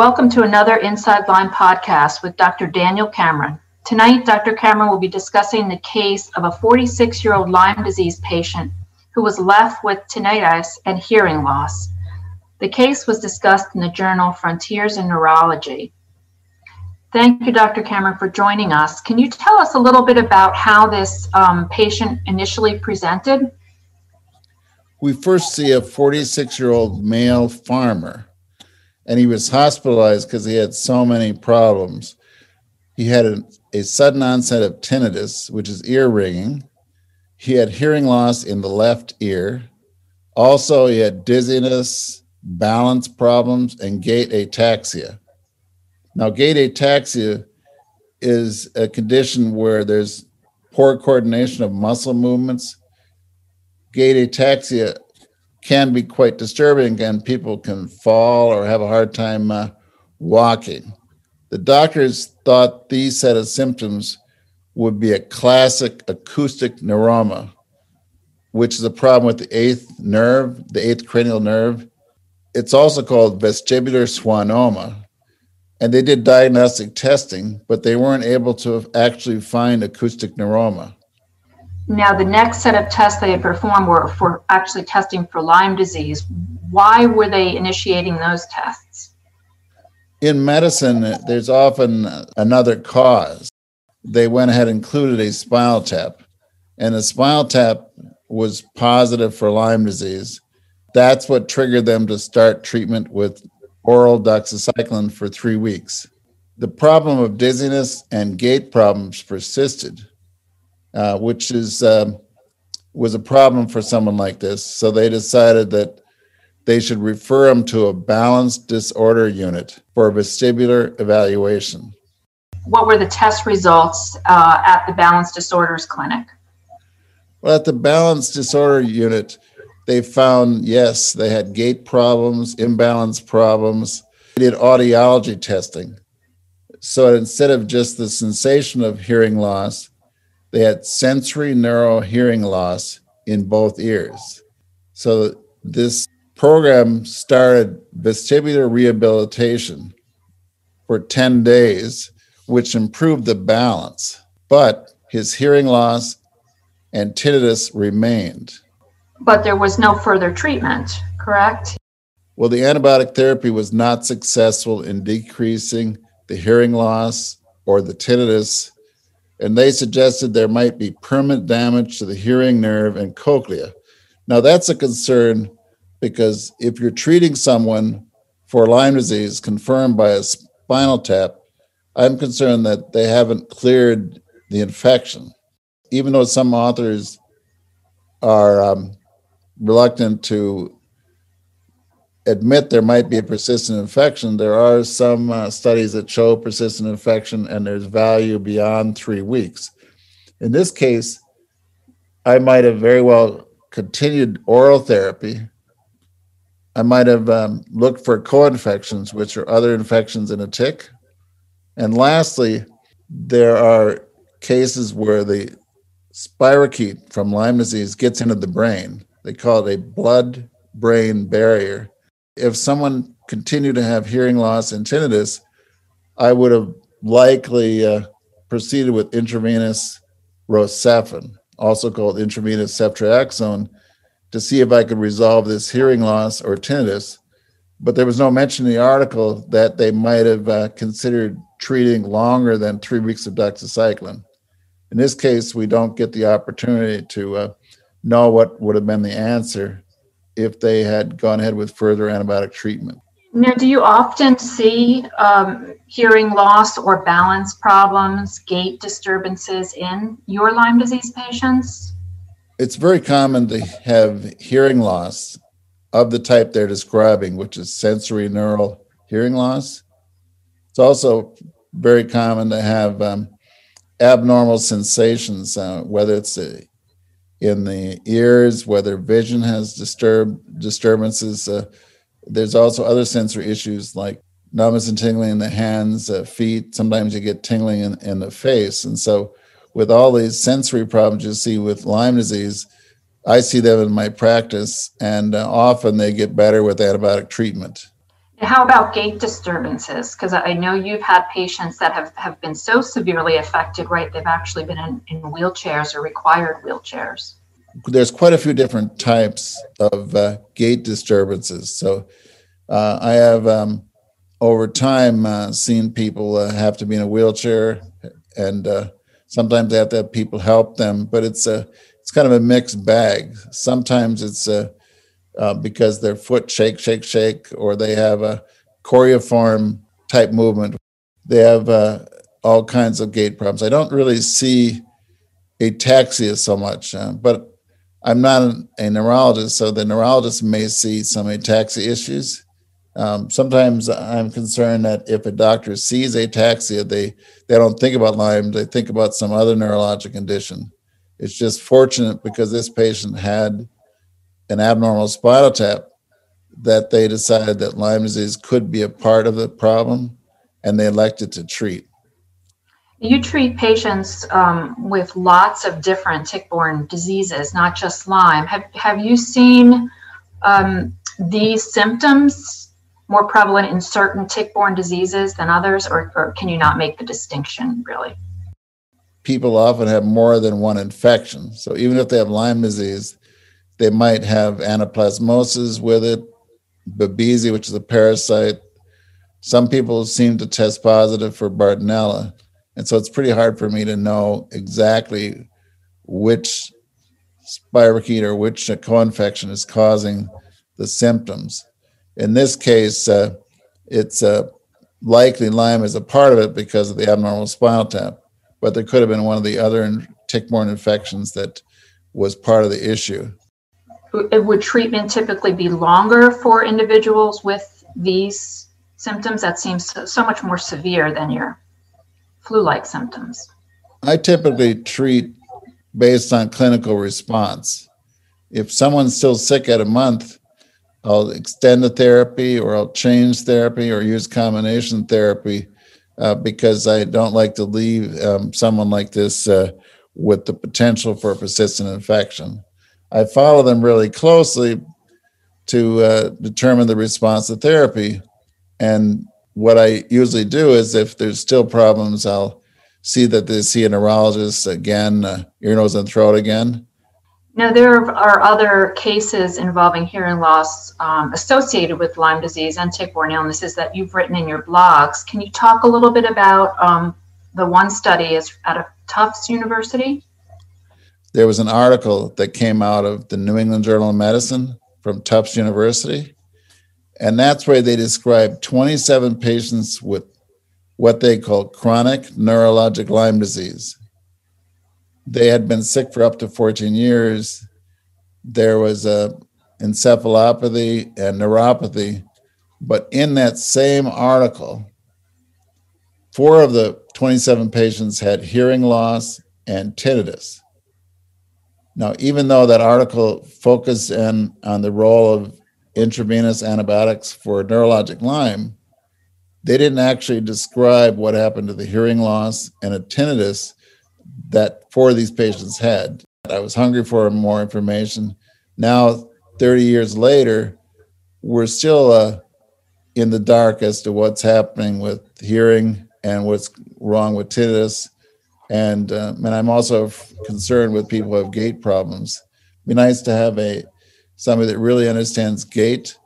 Welcome to another Inside Lyme podcast with Dr. Daniel Cameron. Tonight, Dr. Cameron will be discussing the case of a 46 year old Lyme disease patient who was left with tinnitus and hearing loss. The case was discussed in the journal Frontiers in Neurology. Thank you, Dr. Cameron, for joining us. Can you tell us a little bit about how this um, patient initially presented? We first see a 46 year old male farmer and he was hospitalized because he had so many problems. He had a, a, sudden onset of tinnitus, which is ear ringing. He had hearing loss in the left ear. Also, he had dizziness, balance problems, and gait ataxia. Now, gait ataxia is a condition where there's poor coordination of muscle movements. Gait ataxia can be quite disturbing and people can fall or have a hard time uh, walking. The doctors thought these set of symptoms would be a classic acoustic neuroma, which is a problem with the eighth nerve, the eighth cranial nerve. It's also called vestibular schwannoma. And they did diagnostic testing, but they weren't able to actually find acoustic neuroma. Now, the next set of tests they had performed were for actually testing for Lyme disease. Why were they initiating those tests? In medicine, there's often another cause. They went ahead and included a spinal tap, and the spinal tap was positive for Lyme disease. That's what triggered them to start treatment with oral doxycycline for three weeks. The problem of dizziness and gait problems persisted uh, which is um, was a problem for someone like this. So they decided that they should refer him to a balanced disorder unit for vestibular evaluation. What were the test results uh, at the Balanced Disorders Clinic? Well, at the Balanced Disorder Unit, they found yes, they had gait problems, imbalance problems. They did audiology testing. So instead of just the sensation of hearing loss, they had sensory neural hearing loss in both ears. So this program started vestibular rehabilitation for 10 days, which improved the balance. But his hearing loss and tinnitus remained. But there was no further treatment, correct? Well, the antibiotic therapy was not successful in decreasing the hearing loss or the tinnitus and they suggested there might be permanent damage to the hearing nerve and cochlea. Now, that's a concern because if you're treating someone for Lyme disease confirmed by a spinal tap, I'm concerned that they haven't cleared the infection. Even though some authors are um, reluctant to admit there might be a persistent infection, there are some uh, studies that show persistent infection and there's value beyond three weeks. In this case, I might have very well continued oral therapy. I might have um, looked for co infections, which are other infections in a tick. And lastly, there are cases where the spirochete from Lyme disease gets into the brain. They call it a blood brain barrier if someone continued to have hearing loss and tinnitus, I would have likely uh, proceeded with intravenous Rocephin, also called intravenous ceftriaxone, to see if I could resolve this hearing loss or tinnitus. But there was no mention in the article that they might have uh, considered treating longer than three weeks of doxycycline. In this case, we don't get the opportunity to uh, know what would have been the answer if they had gone ahead with further antibiotic treatment. Now, do you often see um, hearing loss or balance problems, gait disturbances in your Lyme disease patients? It's very common to have hearing loss of the type they're describing, which is sensory neural hearing loss. It's also very common to have um, abnormal sensations, uh, whether it's a in the ears, whether vision has disturbed disturbances. Uh, there's also other sensory issues like numbness and tingling in the hands, uh, feet. Sometimes you get tingling in, in the face. And so, with all these sensory problems you see with Lyme disease, I see them in my practice, and uh, often they get better with antibiotic treatment. How about gait disturbances? Because I know you've had patients that have, have been so severely affected, right? They've actually been in, in wheelchairs or required wheelchairs. There's quite a few different types of uh, gait disturbances. So uh, I have, um, over time, uh, seen people uh, have to be in a wheelchair, and uh, sometimes they have to have people help them. But it's a it's kind of a mixed bag. Sometimes it's a uh, because their foot shake, shake, shake, or they have a choreiform type movement. They have uh, all kinds of gait problems. I don't really see ataxia so much, uh, but I'm not a neurologist, so the neurologist may see some ataxia issues. Um, sometimes I'm concerned that if a doctor sees ataxia, they they don't think about Lyme; they think about some other neurologic condition. It's just fortunate because this patient had an abnormal spinal tap that they decided that Lyme disease could be a part of the problem and they elected to treat. You treat patients um, with lots of different tick-borne diseases, not just Lyme. Have, have you seen um, these symptoms more prevalent in certain tick-borne diseases than others, or, or can you not make the distinction really? People often have more than one infection. So even if they have Lyme disease, they might have anaplasmosis with it, babesia, which is a parasite. Some people seem to test positive for Bartonella. And so it's pretty hard for me to know exactly which spirochete or which co-infection is causing the symptoms. In this case, uh, it's uh, likely Lyme is a part of it because of the abnormal spinal tap, but there could have been one of the other tick-borne infections that was part of the issue would treatment typically be longer for individuals with these symptoms? That seems so, much more severe than your flu like symptoms. I typically treat based on clinical response. If someone's still sick at a month, I'll extend the therapy or I'll change therapy or use combination therapy uh, because I don't like to leave um, someone like this uh, with the potential for a persistent infection. I follow them really closely to uh, determine the response to therapy. And what I usually do is if there's still problems, I'll see that they see a neurologist again, uh, ear, nose, and throat again. Now, there are other cases involving hearing loss um, associated with Lyme disease and tick-borne illnesses that you've written in your blogs. Can you talk a little bit about um, the one study is out of Tufts University? There was an article that came out of the New England Journal of Medicine from Tufts University. And that's where they described 27 patients with what they call chronic neurologic Lyme disease. They had been sick for up to 14 years. There was a encephalopathy and neuropathy. But in that same article, four of the 27 patients had hearing loss and tinnitus. Now, even though that article focused in, on the role of intravenous antibiotics for neurologic Lyme, they didn't actually describe what happened to the hearing loss and a tinnitus that four of these patients had. I was hungry for more information. Now, 30 years later, we're still uh, in the dark as to what's happening with hearing and what's wrong with tinnitus and uh, and I'm also concerned with people who have gait problems. It'd be nice to have a somebody that really understands gait.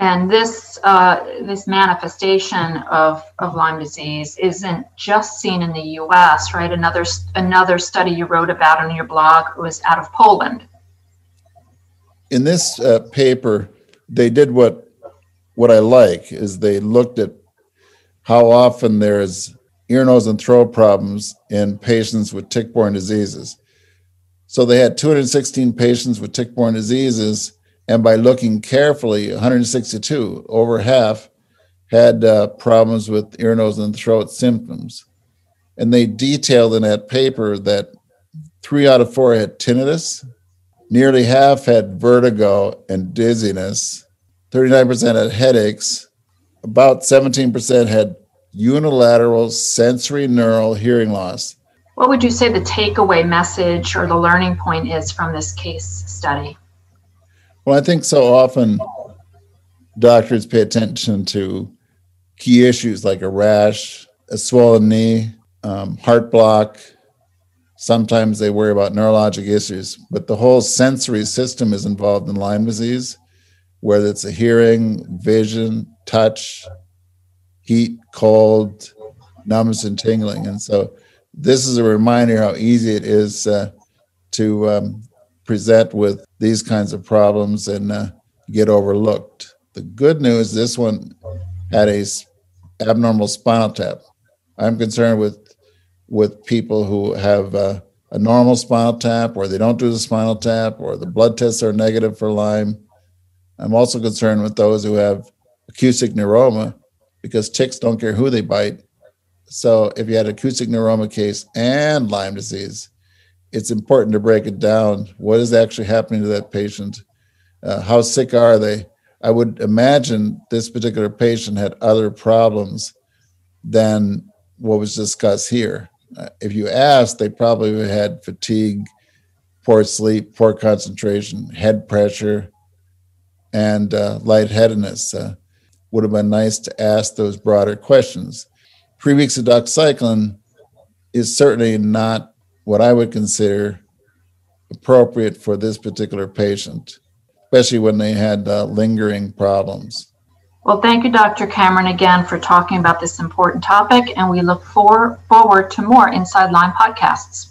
And this uh, this manifestation of, of Lyme disease isn't just seen in the U.S. Right? Another another study you wrote about on your blog was out of Poland. In this uh, paper, they did what what I like is they looked at how often there's ear, nose, and throat problems in patients with tick borne diseases. So they had 216 patients with tick borne diseases, and by looking carefully, 162, over half, had uh, problems with ear, nose, and throat symptoms. And they detailed in that paper that three out of four had tinnitus, nearly half had vertigo and dizziness, 39% had headaches, about 17% had unilateral sensory neural hearing loss. What would you say the takeaway message or the learning point is from this case study? Well, I think so often doctors pay attention to key issues like a rash, a swollen knee, um, heart block. Sometimes they worry about neurologic issues, but the whole sensory system is involved in Lyme disease, whether it's a hearing, vision, touch, heat, cold, numbness, and tingling. And so this is a reminder how easy it is uh, to um, present with these kinds of problems and uh, get overlooked. The good news, this one had a abnormal spinal tap. I'm concerned with with people who have uh, a normal spinal tap, or they don't do the spinal tap, or the blood tests are negative for Lyme. I'm also concerned with those who have acoustic neuroma, because ticks don't care who they bite. So if you had acoustic neuroma case and Lyme disease, it's important to break it down. What is actually happening to that patient? Uh, how sick are they? I would imagine this particular patient had other problems than what was discussed here. Uh, if you asked, they probably had fatigue, poor sleep, poor concentration, head pressure, and uh, lightheadedness. Uh, would have been nice to ask those broader questions. Three weeks of doxycycline is certainly not what I would consider appropriate for this particular patient especially when they had uh, lingering problems. Well, thank you, Dr. Cameron, again for talking about this important topic, and we look for, forward to more Inside Lyme podcasts.